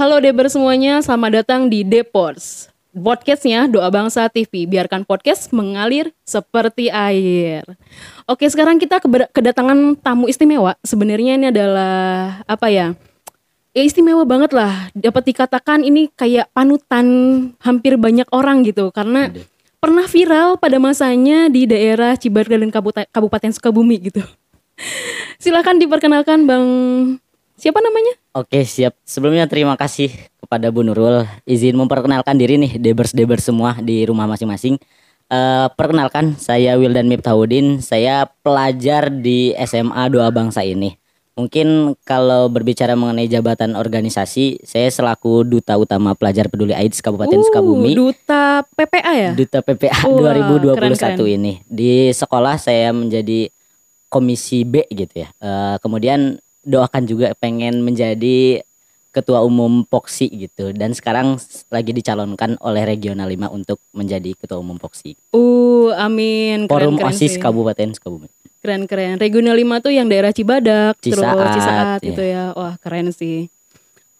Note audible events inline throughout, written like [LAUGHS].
Halo Deber semuanya, selamat datang di Depors. Podcastnya Doa Bangsa TV, biarkan podcast mengalir seperti air. Oke, sekarang kita kedatangan tamu istimewa. Sebenarnya ini adalah apa ya? Ya istimewa banget lah. Dapat dikatakan ini kayak panutan hampir banyak orang gitu, karena pernah viral pada masanya di daerah Cibarga dan Kabupaten, Kabupaten Sukabumi gitu. Silakan diperkenalkan Bang siapa namanya? Oke siap. Sebelumnya terima kasih kepada Bu Nurul izin memperkenalkan diri nih debers debers semua di rumah masing-masing. Eh, perkenalkan saya Wildan Miftahudin. Saya pelajar di SMA Doa Bangsa ini. Mungkin kalau berbicara mengenai jabatan organisasi, saya selaku duta utama pelajar peduli AIDS Kabupaten Uh, Sukabumi. Duta PPA ya? Duta PPA Wah, 2021 keren-keren. ini. Di sekolah saya menjadi komisi B gitu ya. Eh, kemudian doakan juga pengen menjadi ketua umum Poksi gitu dan sekarang lagi dicalonkan oleh Regional 5 untuk menjadi ketua umum Poksi. Uh, amin. Forum Keren-keren OSIS sih. Kabupaten Sukabumi. Keren-keren. Regional 5 tuh yang daerah Cibadak, terus Cisaat, Cisaat iya. gitu ya. Wah, keren sih.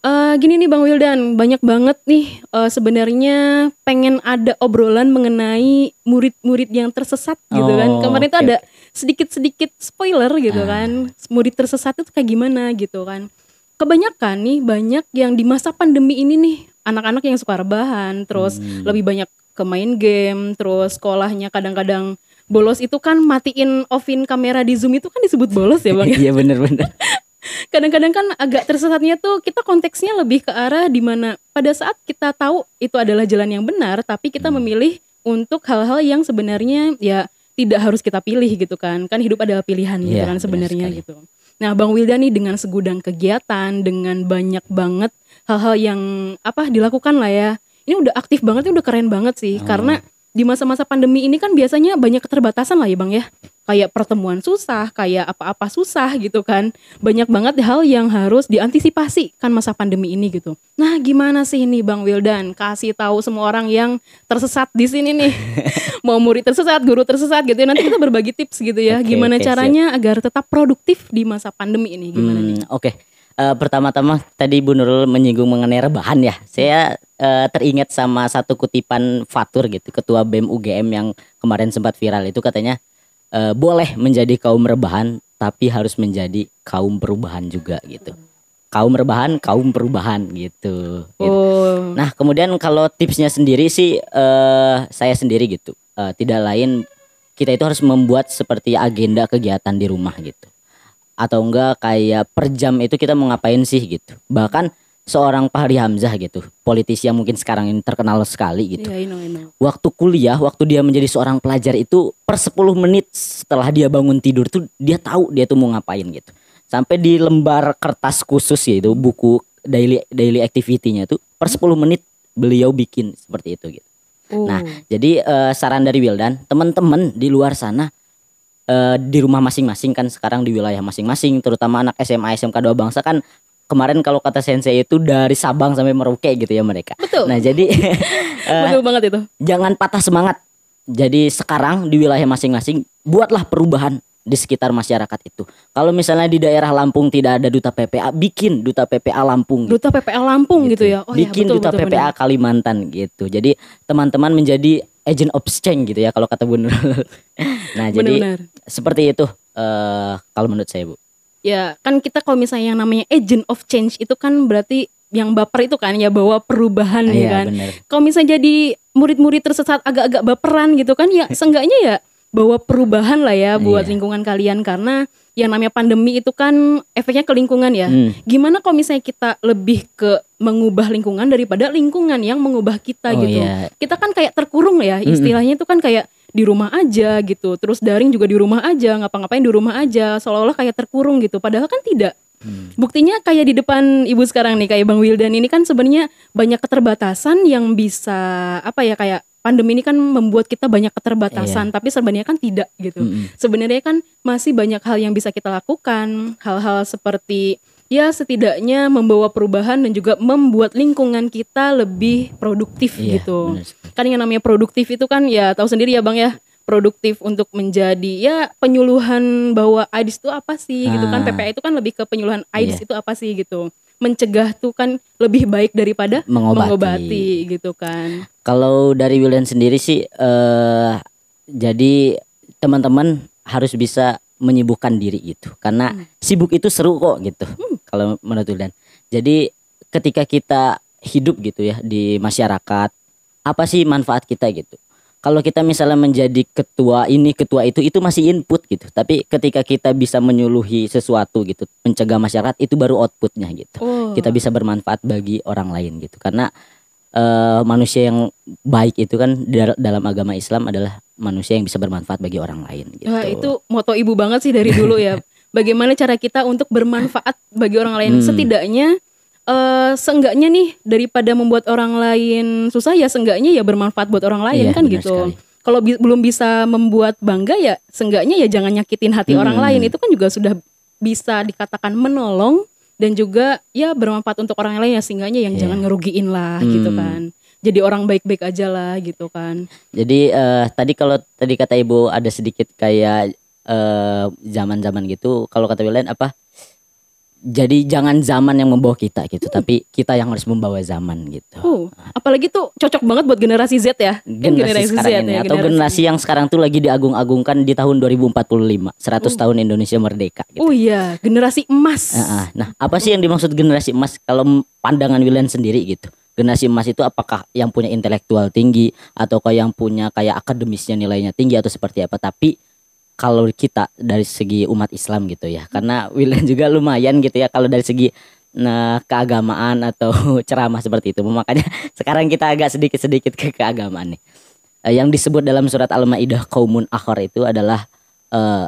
Eh gini nih Bang Wildan, banyak banget nih eh, sebenarnya pengen ada obrolan mengenai murid-murid yang tersesat gitu kan. Oh, Kemarin itu oke, ada sedikit-sedikit spoiler gitu Ah. kan. Murid tersesat itu kayak gimana gitu kan. Kebanyakan nih banyak yang di masa pandemi ini nih anak-anak yang suka rebahan, terus Hmm. lebih banyak ke main game, terus sekolahnya kadang-kadang bolos itu kan matiin offin kamera di Zoom itu kan disebut bolos ya Bang ya. [LAUGHS] Iya bener-bener. [LAUGHS] Kadang-kadang kan agak tersesatnya tuh kita konteksnya lebih ke arah di mana pada saat kita tahu itu adalah jalan yang benar, tapi kita Hmm. memilih untuk hal-hal yang sebenarnya ya tidak harus kita pilih gitu kan. Kan hidup adalah pilihan gitu Iya, kan benar sebenarnya gitu. Nah, Bang Wildan nih dengan segudang kegiatan, dengan banyak banget hal-hal yang apa dilakukan lah ya. Ini udah aktif banget, ini udah keren banget sih. Oh. Karena di masa-masa pandemi ini kan biasanya banyak keterbatasan lah ya Bang ya. Kayak pertemuan susah, kayak apa-apa susah gitu kan. Banyak banget hal yang harus diantisipasi kan masa pandemi ini gitu. Nah, gimana sih ini Bang Wildan? Kasih tahu semua orang yang tersesat di sini nih. [LAUGHS] Mau murid tersesat, guru tersesat gitu ya. Nanti kita berbagi tips gitu ya. Oke, gimana oke, caranya agar tetap produktif di masa pandemi ini gimana nih? Hmm, Oke, Eh, pertama-tama tadi Bu Nurul menyinggung mengenai rebahan ya. Saya eh, teringat sama satu kutipan Fatur gitu, ketua BEM UGM yang kemarin sempat viral itu katanya eh, boleh menjadi kaum rebahan, tapi harus menjadi kaum perubahan juga gitu. Kaum rebahan, kaum perubahan gitu. gitu. Oh, Nah, kemudian kalau tipsnya sendiri sih eh saya sendiri gitu. Eh, tidak lain kita itu harus membuat seperti agenda kegiatan di rumah gitu. Atau enggak kayak per jam itu kita mau ngapain sih gitu. Bahkan seorang Fahri Hamzah gitu, politisi yang mungkin sekarang ini terkenal sekali gitu. I know, I know. Waktu kuliah, waktu dia menjadi seorang pelajar itu per 10 menit setelah dia bangun tidur tuh dia tahu dia tuh mau ngapain gitu. Sampai di lembar kertas khusus gitu, buku daily daily activity-nya tuh per 10 menit beliau bikin seperti itu gitu. Oh. Nah, jadi eh, saran dari Wildan, teman-teman di luar sana eh, di rumah masing-masing kan sekarang di wilayah masing-masing, terutama anak SMA SMK Dua Bangsa kan kemarin kalau kata sensei itu dari Sabang sampai Merauke gitu ya mereka. betul. Nah, jadi [LAUGHS] eh, betul banget itu. jangan patah semangat. Jadi sekarang di wilayah masing-masing buatlah perubahan di sekitar masyarakat itu. Kalau misalnya di daerah Lampung tidak ada duta PPA, bikin duta PPA Lampung. Duta PPL Lampung gitu, ya. Oh bikin ya, betul, duta betul, PPA benar. Kalimantan gitu. Jadi teman-teman menjadi agent of change gitu ya kalau kata Bu Nurul. [LAUGHS] nah, jadi Benar-benar. seperti itu eh kalau menurut saya, Bu. Ya, kan kita kalau misalnya yang namanya agent of change itu kan berarti yang baper itu kan ya bawa perubahan ya Iya, kan. Kalau misalnya jadi murid-murid tersesat agak-agak baperan gitu kan ya [LAUGHS] seenggaknya ya bawa perubahan lah ya buat Iya. lingkungan kalian karena yang namanya pandemi itu kan efeknya ke lingkungan ya. Hmm. Gimana kalau misalnya kita lebih ke mengubah lingkungan daripada lingkungan yang mengubah kita Oh, gitu. iya. Kita kan kayak terkurung ya, istilahnya itu kan kayak di rumah aja gitu. Terus daring juga di rumah aja, ngapa-ngapain di rumah aja, seolah-olah kayak terkurung gitu. Padahal kan tidak. Hmm. Buktinya kayak di depan ibu sekarang nih kayak Bang Wildan ini kan sebenarnya banyak keterbatasan yang bisa apa ya kayak pandemi ini kan membuat kita banyak keterbatasan tapi sebenarnya kan tidak gitu. Mm-mm. Sebenarnya kan masih banyak hal yang bisa kita lakukan, hal-hal seperti ya setidaknya membawa perubahan dan juga membuat lingkungan kita lebih produktif Iya, gitu. sekali. Kan yang namanya produktif itu kan ya tahu sendiri ya Bang ya produktif untuk menjadi ya penyuluhan bahwa AIDS itu apa sih gitu kan Ah. PPA itu kan lebih ke penyuluhan AIDS Iya. itu apa sih gitu mencegah tuh kan lebih baik daripada Mengobati. gitu kan. Kalau dari Wildan sendiri sih eh jadi teman-teman harus bisa menyibukkan diri gitu. Karena Hmm. sibuk itu seru kok gitu. Kalau menurut Wildan. Jadi ketika kita hidup gitu ya di masyarakat, apa sih manfaat kita gitu? Kalau kita misalnya menjadi ketua ini, ketua itu, itu masih input gitu. Tapi ketika kita bisa menyuluhi sesuatu gitu, mencegah masyarakat, itu baru outputnya gitu Oh. kita bisa bermanfaat bagi orang lain gitu karena eh, manusia yang baik itu kan dalam agama Islam adalah manusia yang bisa bermanfaat bagi orang lain gitu. Wah, itu moto ibu banget sih dari dulu ya. [LAUGHS] Bagaimana cara kita untuk bermanfaat bagi orang lain? Hmm. Setidaknya eh seenggaknya nih daripada membuat orang lain susah ya seenggaknya ya bermanfaat buat orang lain Iya, kan gitu. sekali. Kalau bi- belum bisa membuat bangga ya seenggaknya ya jangan nyakitin hati orang Hmm. lain. Itu kan juga sudah bisa dikatakan menolong dan juga ya bermanfaat untuk orang lain ya seenggaknya yang Iya. jangan ngerugiin lah gitu Hmm. kan. Jadi orang baik-baik aja lah gitu kan. Jadi eh, tadi kalau tadi kata ibu ada sedikit kayak eh, zaman-zaman gitu. Kalau kata Wilan apa? Jadi jangan zaman yang membawa kita gitu, tapi kita yang harus membawa zaman gitu. Oh, apalagi tuh cocok banget buat generasi Z ya. Kan generasi sekarang ini atau generasi yang sekarang tuh lagi diagung-agungkan di tahun 2045 100 tahun Indonesia merdeka gitu. Oh iya, generasi emas. Nah, nah, apa sih yang dimaksud generasi emas kalau pandangan William sendiri gitu? Generasi emas itu apakah yang punya intelektual tinggi ataukah yang punya kayak akademisnya nilainya tinggi atau seperti apa? Tapi kalau kita dari segi umat Islam gitu ya, karena William juga lumayan gitu ya kalau dari segi nah keagamaan atau [LAUGHS] ceramah seperti itu. Makanya [LAUGHS] sekarang kita agak sedikit-sedikit ke keagamaan nih. Eh, yang disebut dalam surat Al-Maidah kaumun akhor itu adalah eh,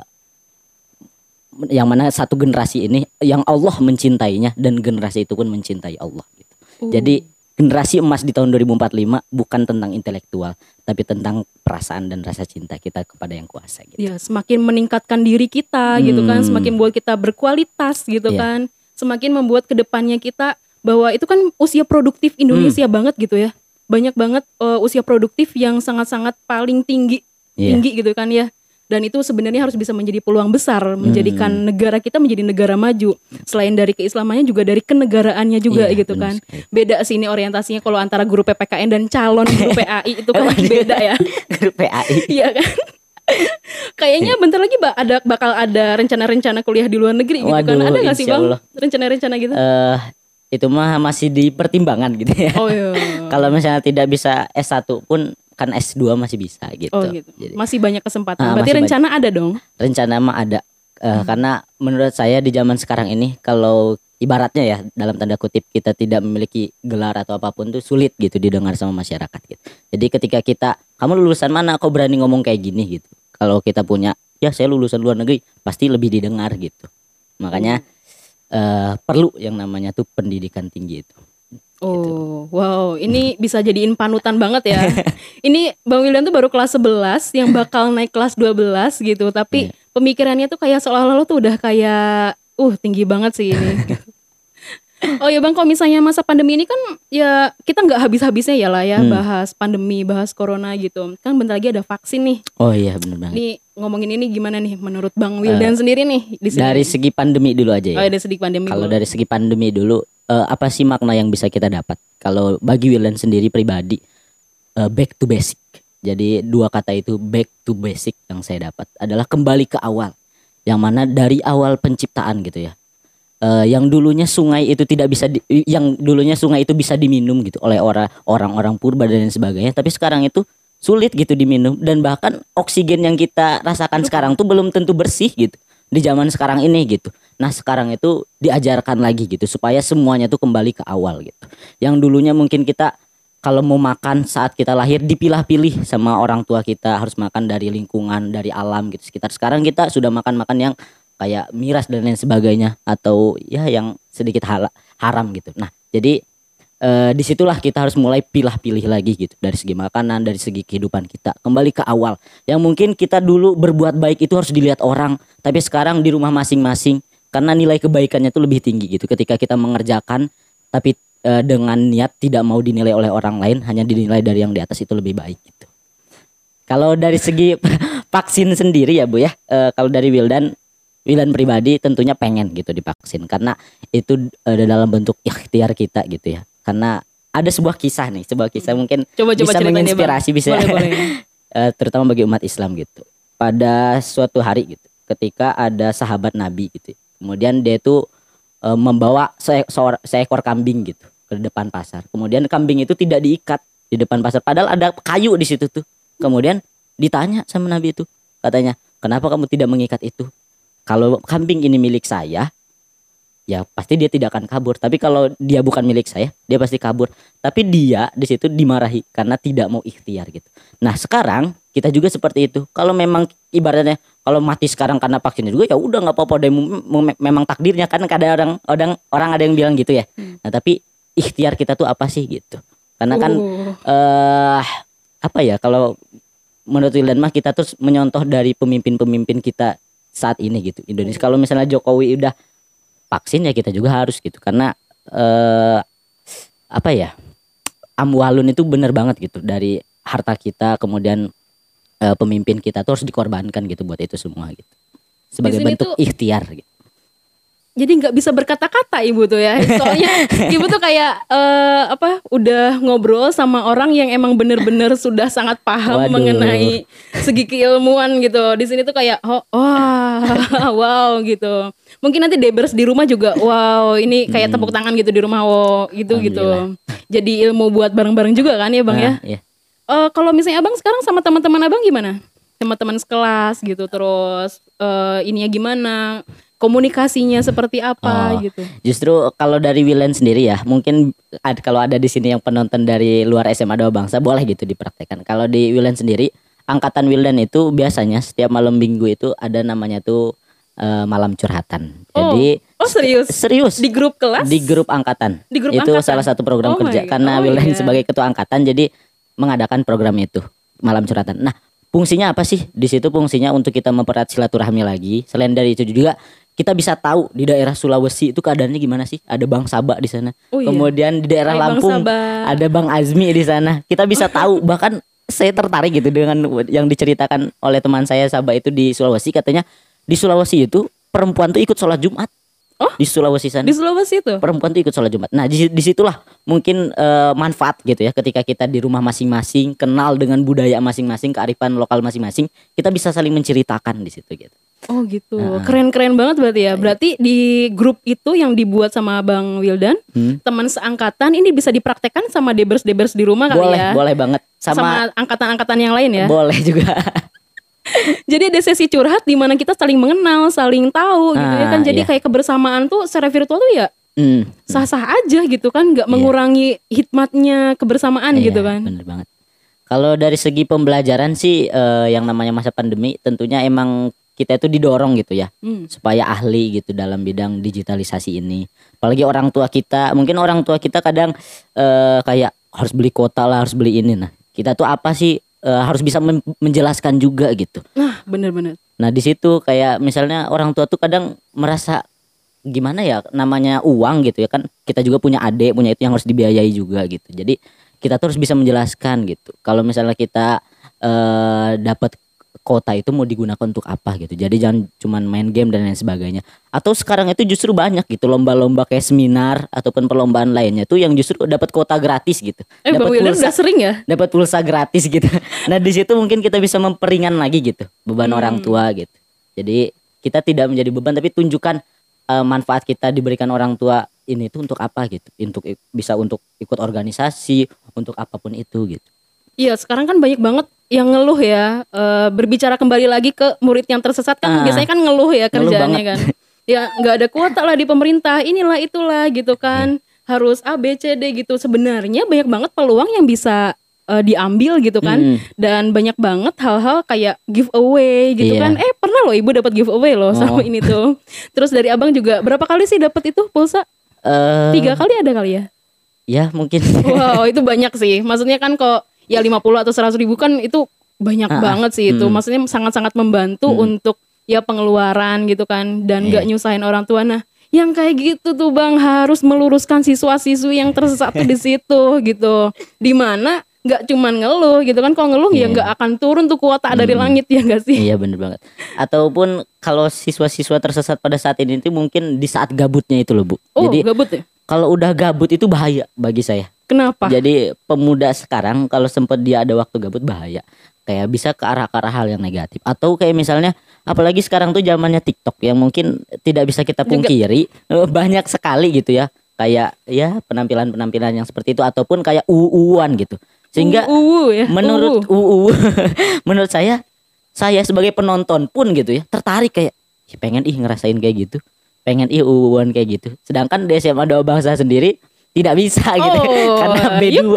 yang mana satu generasi ini yang Allah mencintainya dan generasi itu pun mencintai Allah gitu. Oh. Jadi generasi emas di tahun 2045 bukan tentang intelektual tapi tentang perasaan dan rasa cinta kita kepada yang kuasa gitu. ya semakin meningkatkan diri kita gitu kan, Hmm. semakin buat kita berkualitas gitu Iya. kan. Semakin membuat ke depannya kita bahwa itu kan usia produktif Indonesia Hmm. banget gitu ya. Banyak banget eh, usia produktif yang sangat-sangat paling tinggi Iya. tinggi gitu kan ya. Dan itu sebenarnya harus bisa menjadi peluang besar menjadikan Hmm. negara kita menjadi negara maju. Selain dari keislamannya juga dari kenegaraannya juga Iya, gitu kan. sekali. Beda sih ini orientasinya kalau antara guru PPKN dan calon guru [LAUGHS] PAI itu kan beda ya. [LAUGHS] Grup PAI. Iya kan? [LAUGHS] Kayaknya bentar lagi ada bakal ada rencana-rencana kuliah di luar negeri gitu kan. Waduh, Ada nggak sih Bang? Rencana-rencana gitu? Eh itu mah masih dipertimbangkan gitu ya. oh iya. Kalau misalnya tidak bisa S1 pun kan S2 masih bisa gitu. Oh gitu. Jadi Masih banyak kesempatan. Ah, Berarti rencana ada dong. rencana mah ada Eh, Hmm. karena menurut saya di zaman sekarang ini kalau ibaratnya ya dalam tanda kutip kita tidak memiliki gelar atau apa pun tuh sulit gitu didengar sama masyarakat gitu. Jadi ketika kita kamu lulusan mana kok berani ngomong kayak gini gitu. Kalau kita punya ya saya lulusan luar negeri pasti lebih didengar gitu. Makanya eh, perlu yang namanya tuh pendidikan tinggi itu. Oh, wow. Ini bisa jadiin panutan banget ya. [LAUGHS] ini Bang Wildan tuh baru kelas 11 yang bakal naik kelas 12 gitu. Tapi Iya. pemikirannya tuh kayak seolah-olah lo tuh udah kayak uh tinggi banget sih ini. [LAUGHS] oh ya Bang, kalau misalnya masa pandemi ini kan ya kita nggak habis-habisnya ya lah ya Hmm. bahas pandemi, bahas corona gitu. Kan bentar lagi ada vaksin nih. Oh iya benar banget. Nih ngomongin ini gimana nih menurut Bang Wildan sendiri nih di sini? Eh, Dari segi pandemi dulu aja ya. Oh, ada sedikit pandemi. Kalau dari segi pandemi dulu, eh, apa sih makna yang bisa kita dapat? Kalau bagi Wildan sendiri pribadi, eh, back to basic. Jadi dua kata itu back to basic yang saya dapat adalah kembali ke awal. Yang mana dari awal penciptaan gitu ya. Eh, yang dulunya sungai itu tidak bisa, di- yang dulunya sungai itu bisa diminum gitu oleh orang orang-orang purba dan sebagainya. Tapi sekarang itu sulit gitu diminum dan bahkan oksigen yang kita rasakan sekarang tuh belum tentu bersih gitu di zaman sekarang ini gitu. Nah sekarang itu diajarkan lagi gitu supaya semuanya tuh kembali ke awal gitu. Yang dulunya mungkin kita kalau mau makan saat kita lahir dipilah-pilih sama orang tua kita harus makan dari lingkungan dari alam gitu sekitar. Sekarang kita sudah makan-makan yang kayak miras dan lain sebagainya atau ya yang sedikit hala- haram gitu. Nah jadi eh, di situlah kita harus mulai pilah-pilih lagi gitu dari segi makanan dari segi kehidupan kita. Kembali ke awal. Yang mungkin kita dulu berbuat baik itu harus dilihat orang tapi sekarang di rumah masing-masing karena nilai kebaikannya tuh lebih tinggi gitu. Ketika kita mengerjakan tapi eh, dengan niat tidak mau dinilai oleh orang lain hanya dinilai dari yang di atas itu lebih baik gitu. Kalau dari segi [LAUGHS] vaksin sendiri ya bu ya eh, kalau dari Wildan Wildan pribadi tentunya pengen gitu divaksin karena itu uh, dalam bentuk ikhtiar kita gitu ya. Karena ada sebuah kisah nih, sebuah kisah mungkin Coba coba bisa Bang. menginspirasi bisa Boleh, boleh. [LAUGHS] eh, terutama bagi umat Islam gitu. Pada suatu hari gitu, ketika ada sahabat Nabi gitu. Kemudian dia itu eh, membawa se- seekor kambing gitu ke depan pasar. Kemudian kambing itu tidak diikat di depan pasar padahal ada kayu di situ tuh. Kemudian ditanya sama Nabi itu, katanya, "Kenapa kamu tidak mengikat itu? Kalau kambing ini milik saya, ya pasti dia tidak akan kabur. Tapi kalau dia bukan milik saya, dia pasti kabur. Tapi dia di situ dimarahi karena tidak mau ikhtiar gitu. Nah sekarang kita juga seperti itu. Kalau memang ibaratnya kalau mati sekarang karena vaksin juga ya udah nggak apa-apa memang takdirnya kan kadang orang orang orang ada yang bilang gitu ya. Hmm. Nah tapi ikhtiar kita tuh apa sih gitu? Karena kan Uh, eh apa ya kalau menurut Wildan mah kita terus menyontoh dari pemimpin-pemimpin kita saat ini gitu Indonesia kalau misalnya Jokowi udah vaksin ya kita juga harus gitu. Karena eh apa ya amwalun itu bener banget gitu. Dari harta kita kemudian eh, pemimpin kita tuh harus dikorbankan gitu buat itu semua gitu. Sebagai bentuk tuh- ikhtiar gitu. Jadi nggak bisa berkata-kata ibu tuh ya. Soalnya [LAUGHS] ibu tuh kayak eh, apa? Udah ngobrol sama orang yang emang bener-bener sudah sangat paham Waduh. mengenai segi keilmuan gitu. Di sini tuh kayak oh, wah, [LAUGHS] wow gitu. Mungkin nanti Debers di rumah juga wow, ini kayak Hmm. tepuk tangan gitu di rumah wow, gitu gitu. Jadi ilmu buat bareng-bareng juga kan ya bang ya. Nah, iya. Eh, kalau misalnya abang sekarang sama teman-teman abang gimana? Teman-teman sekelas gitu terus eh ininya gimana? Komunikasinya seperti apa Oh. gitu? Justru kalau dari Wilen sendiri ya, mungkin ad- kalau ada di sini yang penonton dari luar SMA Doa Bangsa boleh gitu dipraktekkan. Kalau di Wilen sendiri, angkatan Wildan itu biasanya setiap malam minggu itu ada namanya tuh eh, malam curhatan. Oh. Jadi Oh serius? serius Di grup kelas? di grup angkatan. Di grup itu angkatan? salah satu program Oh kerja karena Oh Wildan iya. sebagai ketua angkatan jadi mengadakan program itu malam curhatan. Nah, fungsinya apa sih? Di situ fungsinya untuk kita mempererat silaturahmi lagi. Selain dari itu juga kita bisa tahu di daerah Sulawesi itu keadaannya gimana sih? Ada Bang Sabak di sana. Oh iya. Kemudian di daerah Hai, Bang Lampung Sabak. ada Bang Azmi di sana. Kita bisa [LAUGHS] tahu bahkan saya tertarik gitu dengan yang diceritakan oleh teman saya Sabak itu di Sulawesi katanya di Sulawesi itu perempuan tuh ikut sholat Jumat. Oh? Di Sulawesi sana Di Sulawesi itu? perempuan tuh ikut sholat Jumat. Nah, di di situlah mungkin eh, manfaat gitu ya ketika kita di rumah masing-masing, kenal dengan budaya masing-masing, kearifan lokal masing-masing, kita bisa saling menceritakan di situ gitu. Oh gitu. Nah. Keren-keren banget berarti ya. Berarti di grup itu yang dibuat sama Bang Wildan, Hmm. teman seangkatan ini bisa dipraktekkan sama debers-debers di rumah kali Boleh, ya. boleh banget. Sama, Sama, angkatan-angkatan yang lain ya. boleh juga. [LAUGHS] Jadi ada sesi curhat di mana kita saling mengenal, saling tahu gitu ya Ah, kan. Jadi iya. kayak kebersamaan tuh secara virtual tuh ya Hmm. sah-sah aja gitu kan, nggak mengurangi hikmatnya kebersamaan Iya, gitu kan. Bener banget. Kalau dari segi pembelajaran sih eh, yang namanya masa pandemi tentunya emang kita itu didorong gitu ya Hmm. supaya ahli gitu dalam bidang digitalisasi ini. Apalagi orang tua kita, mungkin orang tua kita kadang eh, kayak harus beli kuota lah, harus beli ini. Nah, kita tuh apa sih eh, harus bisa men- menjelaskan juga gitu. Nah, bener-bener. Nah, di situ kayak misalnya orang tua tuh kadang merasa gimana ya namanya uang gitu ya kan kita juga punya adik punya itu yang harus dibiayai juga gitu jadi kita tuh harus bisa menjelaskan gitu kalau misalnya kita eh dapat kota itu mau digunakan untuk apa gitu jadi jangan cuman main game dan lain sebagainya atau sekarang itu justru banyak gitu lomba-lomba kayak seminar ataupun perlombaan lainnya tuh yang justru dapat kota gratis gitu Eh, dapat pulsa udah sering ya? dapat pulsa gratis gitu. [LAUGHS] Nah di situ mungkin kita bisa memperingan lagi gitu beban Hmm. orang tua gitu. Jadi kita tidak menjadi beban tapi tunjukkan eh, manfaat kita diberikan orang tua ini tuh untuk apa gitu. Untuk bisa untuk ikut organisasi, untuk apa pun itu gitu. Iya, sekarang kan banyak banget yang ngeluh ya. eh, berbicara kembali lagi ke murid yang tersesat kan Ah. biasanya kan ngeluh ya Ngeluh kerjaannya kan. Ya nggak ada kuota lah di pemerintah, inilah itulah gitu kan. Harus A B C D gitu. Sebenarnya banyak banget peluang yang bisa eh, diambil gitu kan. Mm. Dan banyak banget hal-hal kayak giveaway gitu Iya. kan. Eh, pernah loh Ibu dapat giveaway loh sama Oh. ini tuh. Terus dari Abang juga berapa kali sih dapat itu pulsa? Eh, Tiga kali ada kali ya? Ya mungkin. Wow [LAUGHS] itu banyak sih. Maksudnya kan kok ya 50 atau 100 ribu kan itu banyak ah. banget sih itu. Hmm. Maksudnya sangat-sangat membantu Hmm. untuk ya pengeluaran gitu kan dan Iya. nggak nyusahin orang tua. Nah yang kayak gitu tuh bang harus meluruskan siswa-siswi yang tersesat di [LAUGHS] situ gitu. Di mana nggak cuman ngeluh gitu kan kalau ngeluh ya Iya. nggak akan turun tuh kuota dari Hmm. langit ya nggak sih Iya bener banget. Ataupun kalau siswa-siswa tersesat pada saat ini itu mungkin di saat gabutnya itu loh bu. oh Jadi gabut ya kalau udah gabut itu bahaya bagi saya. Kenapa Jadi pemuda sekarang kalau sempet dia ada waktu gabut bahaya. Kayak bisa ke arah ke arah hal yang negatif. Atau kayak misalnya apalagi sekarang tuh zamannya TikTok yang mungkin tidak bisa kita Juga. pungkiri eh, banyak sekali gitu ya. Kayak ya penampilan-penampilan yang seperti itu ataupun kayak uuan gitu. Sehingga uh, ya menurut. UU [LAUGHS] menurut saya saya sebagai penonton pun gitu ya tertarik kayak "Ih, pengen ih ngerasain kayak gitu pengen ih uuan kayak gitu sedangkan di SMA Doa Bangsa sendiri tidak bisa [LAUGHS] gitu. Oh, karena B2 you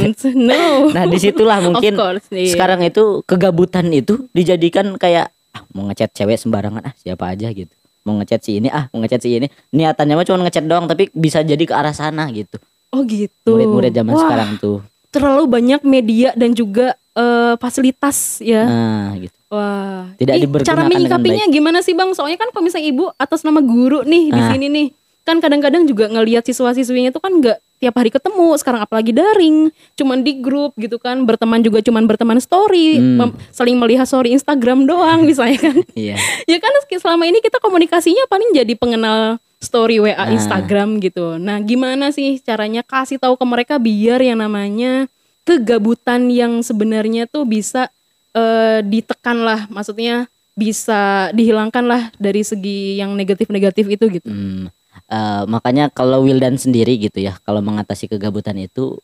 [LAUGHS] gitu. no. Nah di situlah mungkin course iya. sekarang itu kegabutan itu dijadikan kayak ah, mau ngechat cewek sembarangan ah siapa aja gitu. Mau ngechat si ini ah mau ngechat si ini. Niatannya mah cuma ngechat doang tapi bisa jadi ke arah sana gitu. Oh gitu. Murid-murid zaman Wah, sekarang tuh. terlalu banyak media dan juga eh, fasilitas ya. Nah gitu. Wah, Tidak Ih, dipergunakan cara menyikapinya gimana sih bang? Soalnya kan kalau misalnya ibu atas nama guru nih di Ah. sini nih, kan kadang-kadang juga ngelihat siswa-siswinya itu kan nggak tiap hari ketemu. Sekarang apalagi daring, cuman di grup gitu kan, berteman juga cuman berteman story, Hmm. saling melihat story Instagram doang [LAUGHS] misalnya kan. iya ya kan selama ini kita komunikasinya paling jadi pengenal story WA Nah. Instagram gitu. Nah, gimana sih caranya kasih tahu ke mereka biar yang namanya kegabutan yang sebenarnya tuh bisa eh, ditekan lah, maksudnya bisa dihilangkan lah dari segi yang negatif-negatif itu gitu. Hmm, eh, makanya kalau Wildan sendiri gitu ya, kalau mengatasi kegabutan itu,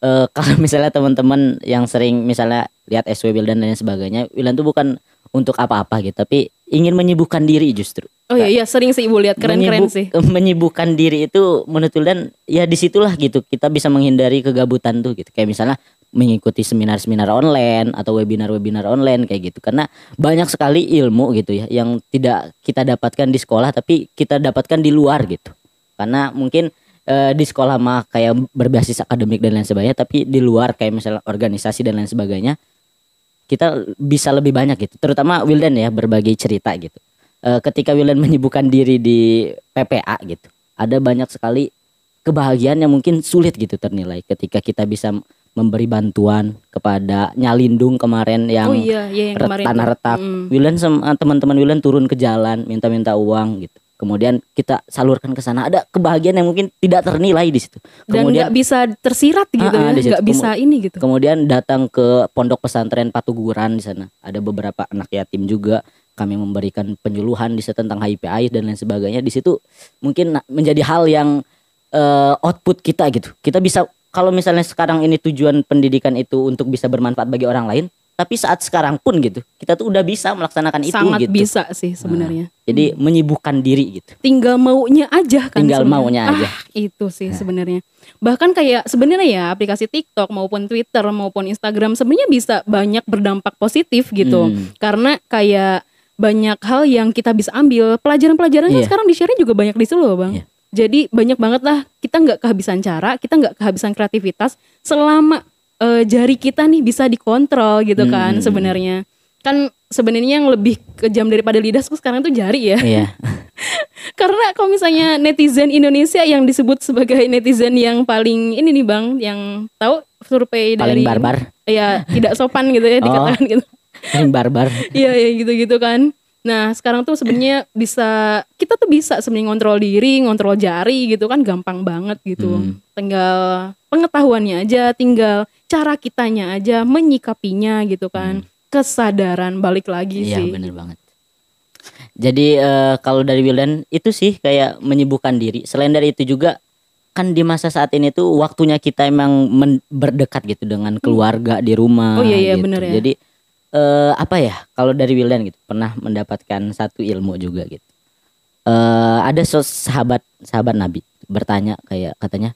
eh, [LAUGHS] kalau misalnya teman-teman yang sering misalnya lihat SW Wildan dan lain sebagainya, Wildan tuh bukan untuk apa-apa gitu, tapi ingin menyibukkan diri justru. Oh iya, iya sering sih ibu lihat keren-keren sih. [LAUGHS] Menyibukkan diri itu menurut Wildan ya di situlah gitu kita bisa menghindari kegabutan tuh gitu. Kayak misalnya mengikuti seminar-seminar online atau webinar-webinar online kayak gitu. Karena banyak sekali ilmu gitu ya yang tidak kita dapatkan di sekolah tapi kita dapatkan di luar gitu. Karena mungkin eh, di sekolah mah kayak berbasis akademik dan lain sebagainya tapi di luar kayak misalnya organisasi dan lain sebagainya kita bisa lebih banyak gitu. Terutama Wildan ya berbagi cerita gitu eh, ketika Wildan [LAUGHS] menyibukkan diri di PPA gitu ada banyak sekali kebahagiaan yang mungkin sulit gitu ternilai ketika kita bisa memberi bantuan kepada Nyalindung kemarin yang oh iya, iya yang ret- kemarin. tanah retak Mm. Wildan sama teman-teman Wildan turun ke jalan minta-minta uang gitu kemudian kita salurkan ke sana ada kebahagiaan yang mungkin tidak ternilai di situ kemudian nggak bisa tersirat gitu ah, ya, nggak bisa ini gitu. Kemudian datang ke pondok pesantren Patuguran di sana. Ada beberapa anak yatim juga. Kami memberikan penyuluhan di situ tentang HIV AIDS dan lain sebagainya. Di situ mungkin menjadi hal yang eh, output kita gitu. Kita bisa kalau misalnya sekarang ini tujuan pendidikan itu untuk bisa bermanfaat bagi orang lain, tapi saat sekarang pun gitu, kita tuh udah bisa melaksanakan itu Sangat gitu. bisa sih sebenarnya. Jadi menyibukkan diri gitu. tinggal maunya aja kan Tinggal sebenarnya. maunya aja. Ah, itu sih sebenarnya bahkan kayak sebenarnya ya aplikasi TikTok maupun Twitter maupun Instagram sebenarnya bisa banyak berdampak positif gitu Hmm. karena kayak banyak hal yang kita bisa ambil pelajaran-pelajaran kan Iya. sekarang di share juga banyak di situ loh bang Iya. Jadi banyak banget lah kita nggak kehabisan cara kita nggak kehabisan kreativitas selama eh, jari kita nih bisa dikontrol gitu kan Hmm. sebenarnya kan sebenarnya yang lebih kejam daripada lidah tuh sekarang tuh jari ya Iya. [LAUGHS] karena kalau misalnya netizen Indonesia yang disebut sebagai netizen yang paling ini nih bang, yang tahu survei Paling dari barbar. ya tidak sopan gitu ya [LAUGHS] Oh. dikatakan gitu. Paling barbar. [LAUGHS] Iya ya gitu-gitu kan. Nah sekarang tuh sebenarnya bisa kita tuh bisa sebenarnya ngontrol diri, ngontrol jari gitu kan gampang banget gitu. Hmm. Tinggal pengetahuannya aja, tinggal cara kitanya aja menyikapinya gitu kan. Kesadaran balik lagi Hmm. Iya sih. bener banget. Jadi eh, kalau dari Wildan itu sih kayak menyibukkan diri. Selain dari itu juga kan di masa saat ini tuh waktunya kita emang men- berdekat gitu dengan keluarga di rumah. Oh, iya, iya, gitu. bener ya. Jadi eh, apa ya kalau dari Wildan gitu pernah mendapatkan satu ilmu juga gitu. Eh, ada sahabat sahabat Nabi bertanya kayak katanya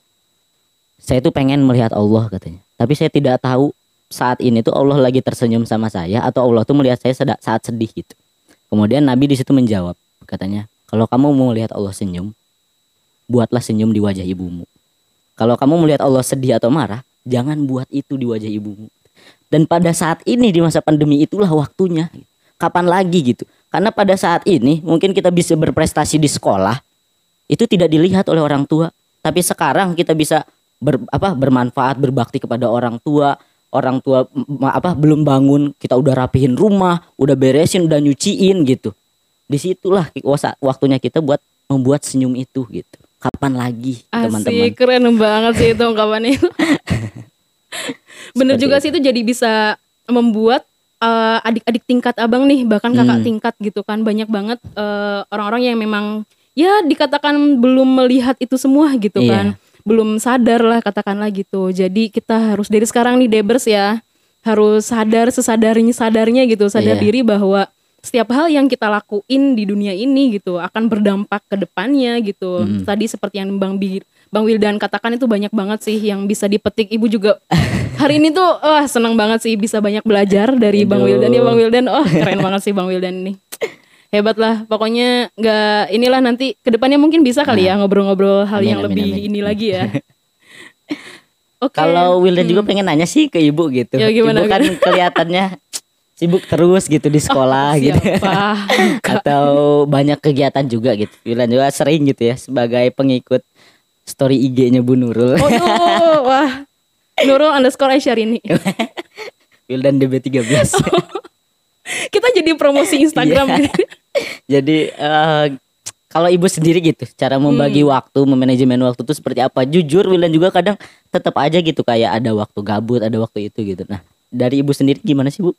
saya tuh pengen melihat Allah katanya. Tapi saya tidak tahu saat ini tuh Allah lagi tersenyum sama saya atau Allah tuh melihat saya saat sedih gitu. Kemudian Nabi di situ menjawab katanya, kalau kamu mau melihat Allah senyum, buatlah senyum di wajah ibumu. Kalau kamu melihat Allah sedih atau marah, jangan buat itu di wajah ibumu. Dan pada saat ini di masa pandemi itulah waktunya. Kapan lagi gitu? Karena pada saat ini mungkin kita bisa berprestasi di sekolah, itu tidak dilihat oleh orang tua. Tapi sekarang kita bisa ber, apa bermanfaat berbakti kepada orang tua orang tua apa belum bangun kita udah rapihin rumah udah beresin udah nyuciin gitu di situlah waktunya kita buat membuat senyum itu gitu kapan lagi teman-teman Asik, keren banget sih itu ungkapannya itu. [LAUGHS] Bener Seperti juga itu. sih itu jadi bisa membuat eh, adik-adik tingkat abang nih, bahkan kakak Hmm. tingkat gitu kan. Banyak banget eh, orang-orang yang memang ya dikatakan belum melihat itu semua gitu Iya. kan. Belum sadar lah katakanlah gitu. Jadi kita harus dari sekarang nih Debers ya, harus sadar sesadarnya sadarnya gitu, sadar Iya. diri bahwa setiap hal yang kita lakuin di dunia ini gitu akan berdampak ke depannya gitu. Mm. Tadi seperti yang Bang Bi Bang Wildan katakan itu banyak banget sih yang bisa dipetik. Ibu juga hari ini tuh wah senang banget sih bisa banyak belajar dari Bang. Wildan ya Bang Wildan. Oh keren banget sih Bang Wildan nih. Hebat lah. Pokoknya nggak inilah nanti ke depannya mungkin bisa kali ya ngobrol-ngobrol hal Amin, yang amin, lebih amin. ini lagi ya. [LAUGHS] Oke. Kalau Wildan juga pengen nanya sih ke ibu gitu. Ya, gimana, ibu kan kelihatannya sibuk terus gitu di sekolah gitu. Siapa? [LAUGHS] Atau banyak kegiatan juga gitu. Wildan juga sering gitu ya sebagai pengikut story IG-nya Bu Nurul. Oh tuh, wah. Nurul underscore Aisyari Iya. [LAUGHS] Wildan DB13. [LAUGHS] Kita jadi promosi Instagram [LAUGHS] Iya. gitu. Jadi eh, kalau ibu sendiri gitu, cara membagi Hmm. waktu, memanajemen waktu itu seperti apa? Jujur Wildan juga kadang tetap aja gitu kayak ada waktu gabut, ada waktu itu gitu. Nah, dari ibu sendiri gimana sih, Bu?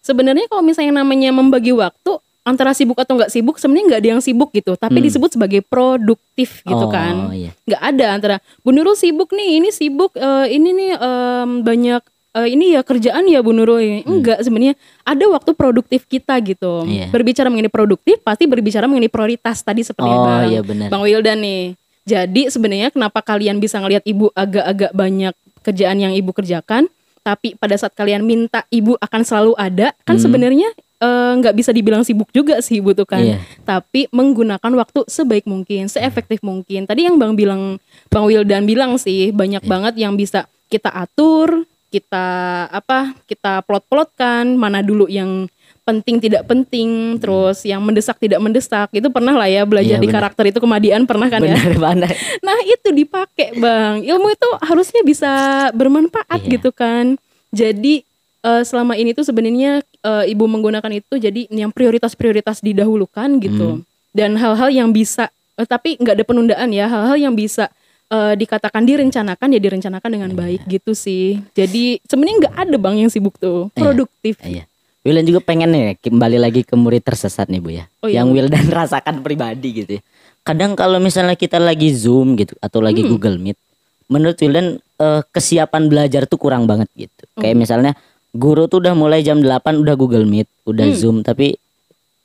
Sebenarnya kalau misalnya namanya membagi waktu antara sibuk atau nggak sibuk sebenarnya nggak ada yang sibuk gitu tapi Hmm. disebut sebagai produktif gitu oh, kan iya. nggak ada antara Bu Nurul sibuk nih ini sibuk eh, ini nih em, banyak eh, ini ya kerjaan ya Bu Nurul enggak sebenarnya ada waktu produktif kita gitu Hmm. Iya. berbicara mengenai produktif pasti berbicara mengenai prioritas tadi seperti Oh, Bang, iya. Bang Wildan nih jadi sebenarnya kenapa kalian bisa ngelihat ibu agak-agak banyak kerjaan yang ibu kerjakan tapi pada saat kalian minta ibu akan selalu ada kan Hmm. sebenarnya eh, nggak bisa dibilang sibuk juga sih ibu tuh kan Iya. tapi menggunakan waktu sebaik mungkin, seefektif mungkin. Tadi yang Bang bilang, Bang Wildan bilang sih banyak Iya. banget yang bisa kita atur, kita apa, kita plot-plotkan mana dulu yang penting tidak penting, terus yang mendesak tidak mendesak. Itu pernah lah ya belajar Iya, di benar. karakter itu kemadian pernah kan ya. Benar [LAUGHS] banget. Nah itu dipakai bang Ilmu itu harusnya bisa bermanfaat Iya. gitu kan Jadi eh, selama ini tuh sebenarnya eh, ibu menggunakan itu Jadi yang prioritas-prioritas didahulukan gitu Hmm. Dan hal-hal yang bisa eh, Tapi nggak ada penundaan ya Hal-hal yang bisa eh, dikatakan direncanakan ya direncanakan dengan baik gitu sih Jadi sebenarnya nggak ada bang yang sibuk tuh Iya. Produktif Iya. Wildan juga pengen nih kembali lagi ke murid tersesat nih Bu ya. Oh, iya. Yang Wildan [LAUGHS] rasakan pribadi gitu ya. Kadang kalau misalnya kita lagi Zoom gitu atau Hmm. lagi Google Meet, menurut Wildan eh, kesiapan belajar tuh kurang banget gitu. Oh. Kayak misalnya guru tuh udah mulai jam 8 udah Google Meet, udah Hmm. Zoom tapi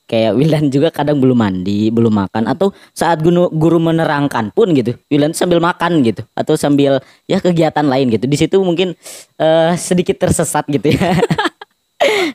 kayak Wildan juga kadang belum mandi, belum makan atau saat guru, guru menerangkan pun gitu. Wildan tuh sambil makan gitu atau sambil ya kegiatan lain gitu. Di situ mungkin eh, sedikit tersesat gitu ya. [LAUGHS]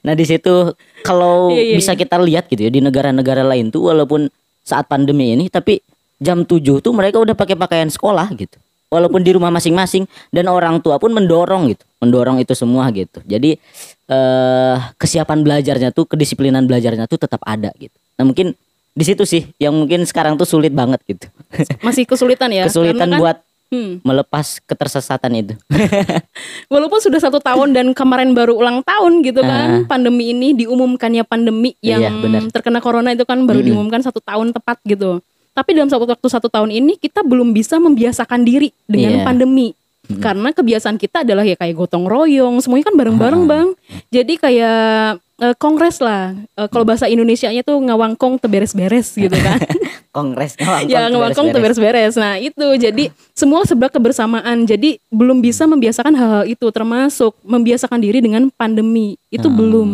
Nah di situ kalau Iya, iya, bisa kita lihat gitu ya di negara-negara lain tuh walaupun saat pandemi ini tapi jam 7 tuh mereka udah pakai pakaian sekolah gitu. Walaupun di rumah masing-masing dan orang tua pun mendorong gitu, mendorong itu semua gitu. Jadi eh kesiapan belajarnya tuh, kedisiplinan belajarnya tuh tetap ada gitu. Nah mungkin di situ sih yang mungkin sekarang tuh sulit banget gitu. [LAUGHS] Masih kesulitan ya Kesulitan kan- buat Hmm. melepas ketersesatan itu. [LAUGHS] Walaupun sudah satu tahun dan kemarin baru ulang tahun gitu kan, pandemi ini diumumkannya pandemi yang Ah. Iya, terkena corona itu kan baru Mm-mm. diumumkan satu tahun tepat gitu. Tapi dalam satu waktu satu tahun ini kita belum bisa membiasakan diri dengan Iya. pandemi. Karena kebiasaan kita adalah ya kayak gotong royong, semuanya kan Ah. bareng-bareng bang. Jadi kayak eh, kongres lah. Eh, kalau bahasa Indonesianya tuh ngawangkong teberes-beres gitu kan. [LAUGHS] Kongres ngawangkong ya ngawangkong tuh beres-beres. beres-beres. Nah itu jadi semua serba kebersamaan. Jadi belum bisa membiasakan hal-hal itu termasuk membiasakan diri dengan pandemi itu Ah. belum.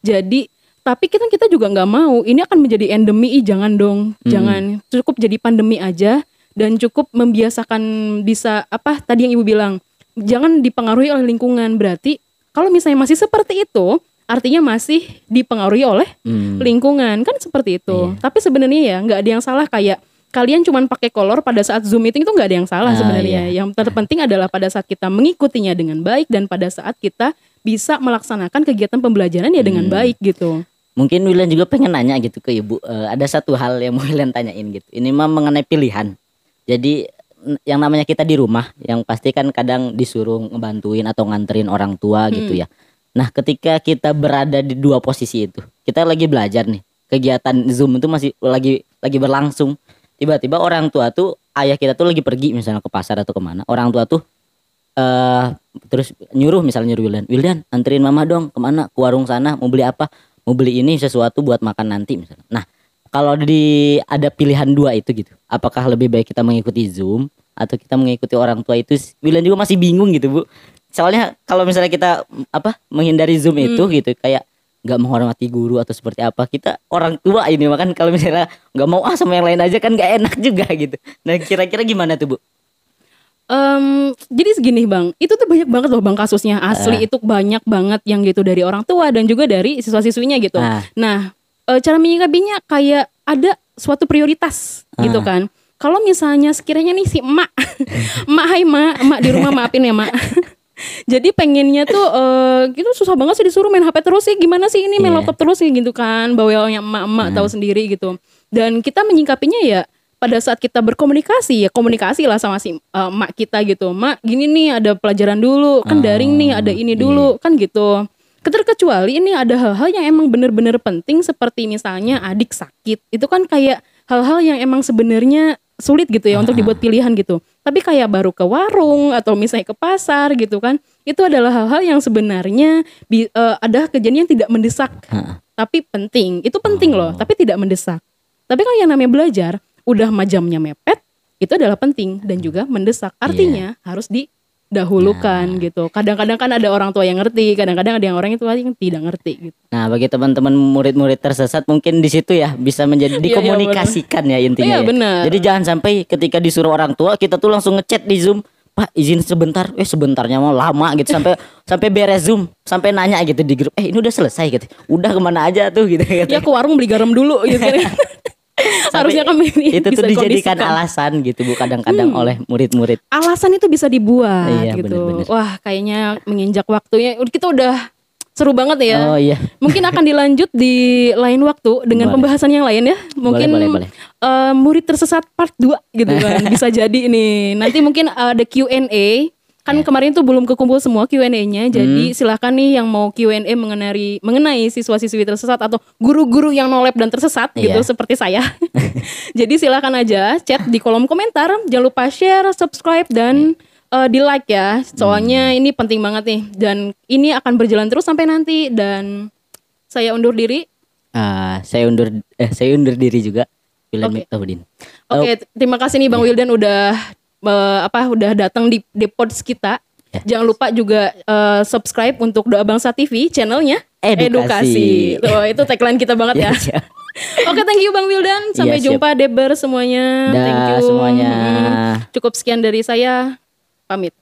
Jadi tapi kita kita juga nggak mau ini akan menjadi endemi. Jangan dong, Hmm. jangan cukup jadi pandemi aja dan cukup membiasakan bisa apa tadi yang ibu bilang jangan dipengaruhi oleh lingkungan berarti kalau misalnya masih seperti itu artinya masih dipengaruhi oleh Hmm. lingkungan kan seperti itu. Tapi sebenarnya ya nggak ada yang salah kayak kalian cuman pakai kolor pada saat zoom meeting itu nggak ada yang salah Ah, sebenarnya. iya. Yang terpenting adalah pada saat kita mengikutinya dengan baik dan pada saat kita bisa melaksanakan kegiatan pembelajaran ya dengan Hmm. baik gitu. Mungkin William juga pengen nanya gitu ke ibu. Eh, ada satu hal yang [LAUGHS] mau William tanyain gitu. Ini mah mengenai pilihan. Jadi yang namanya kita di rumah yang pasti kan kadang disuruh ngebantuin atau nganterin orang tua gitu ya. Nah, ketika kita berada di dua posisi itu, kita lagi belajar nih. Kegiatan Zoom itu masih lagi lagi berlangsung. Tiba-tiba orang tua tuh ayah kita tuh lagi pergi misalnya ke pasar atau ke mana. Orang tua tuh eh terus nyuruh misalnya nyuruh Wildan, Wildan anterin mama dong ke mana ke warung sana mau beli apa? Mau beli ini sesuatu buat makan nanti misalnya. Nah, kalau di ada pilihan dua itu gitu, apakah lebih baik kita mengikuti Zoom atau kita mengikuti orang tua itu? Wildan juga masih bingung gitu bu. Soalnya kalau misalnya kita apa menghindari Zoom itu gitu kayak nggak menghormati guru atau seperti apa kita orang tua ini makan kalau misalnya nggak mau ah sama yang lain aja kan nggak enak juga gitu. Nah kira-kira gimana tuh bu? Em, jadi segini bang, itu tuh banyak banget loh bang kasusnya asli itu banyak banget yang gitu dari orang tua dan juga dari siswa-siswinya gitu. Ah. Nah, eh, cara menyikapinya kayak ada suatu prioritas gitu Ah. kan. Kalau misalnya sekiranya nih si emak, [LAUGHS] emak hai emak, emak di rumah maafin ya emak. [LAUGHS] Jadi pengennya tuh eh gitu susah banget sih disuruh main HP terus sih gimana sih ini main Iya. laptop terus sih gitu kan bawelnya emak-emak tahu sendiri gitu. Dan kita menyingkapinya ya pada saat kita berkomunikasi ya komunikasi lah sama si eh, emak kita gitu. Mak gini nih ada pelajaran dulu kan daring nih ada ini dulu kan gitu. Keterkecuali ini ada hal-hal yang emang bener-bener penting seperti misalnya adik sakit itu kan kayak hal-hal yang emang sebenarnya sulit gitu ya untuk dibuat pilihan gitu. Tapi kayak baru ke warung atau misalnya ke pasar gitu kan, itu adalah hal-hal yang sebenarnya bi- eh, ada kejadian yang tidak mendesak, Heeh. tapi penting. Itu penting loh, tapi tidak mendesak. Tapi kalau yang namanya belajar, udah majamnya mepet, itu adalah penting dan juga mendesak. Artinya harus didahulukan gitu. Kadang-kadang kan ada orang tua yang ngerti, kadang-kadang ada yang orang itu yang tidak ngerti gitu. Nah, bagi teman-teman murid-murid tersesat mungkin di situ ya bisa menjadi [LAUGHS] Iya, iya, dikomunikasikan ya intinya. Iya, ya. benar. Jadi jangan sampai ketika disuruh orang tua kita tuh langsung ngechat di Zoom, Pak izin sebentar, eh sebentarnya mau lama gitu sampai [LAUGHS] sampai beres Zoom, sampai nanya gitu di grup, eh ini udah selesai gitu, udah ke mana aja tuh gitu. Ya ke warung beli garam dulu gitu kan. [LAUGHS] Harusnya ini itu tuh dijadikan alasan gitu bu kadang-kadang oleh murid-murid. alasan itu bisa dibuat Iya, gitu. bener-bener. Wah, kayaknya menginjak waktunya kita udah seru banget ya. Oh iya. Mungkin akan dilanjut di lain waktu dengan Boleh. pembahasan yang lain ya. Mungkin boleh, boleh. eh, murid tersesat part 2 gitu kan. [LAUGHS] Bisa jadi nih. Nanti mungkin ada Q&A. Kan Ya. kemarin tuh belum kekumpul semua Q&A-nya. Jadi Hmm. silahkan nih yang mau Q&A mengenai mengenai siswa-siswi tersesat atau guru-guru yang nolep dan tersesat gitu Iya. seperti saya. [LAUGHS] [LAUGHS] Jadi silakan aja chat di kolom komentar. Jangan lupa share, subscribe dan eh, di like ya. Soalnya ini penting banget nih dan ini akan berjalan terus sampai nanti dan saya undur diri. Ah, saya undur eh saya undur diri juga. William Oke. Miftahudin. Oke, terima kasih nih Bang Wildan udah eh, apa udah datang di Depods kita. Ya. Jangan lupa juga eh, subscribe untuk Doa Bangsa TV channelnya Edukasi. Tuh, itu tagline kita banget ya. Ya. [LAUGHS] Oke, thank you Bang Wildan. Sampai Iya, siap. jumpa Deber semuanya. Dah, thank you semuanya. Mm, Cukup sekian dari saya. Pamit.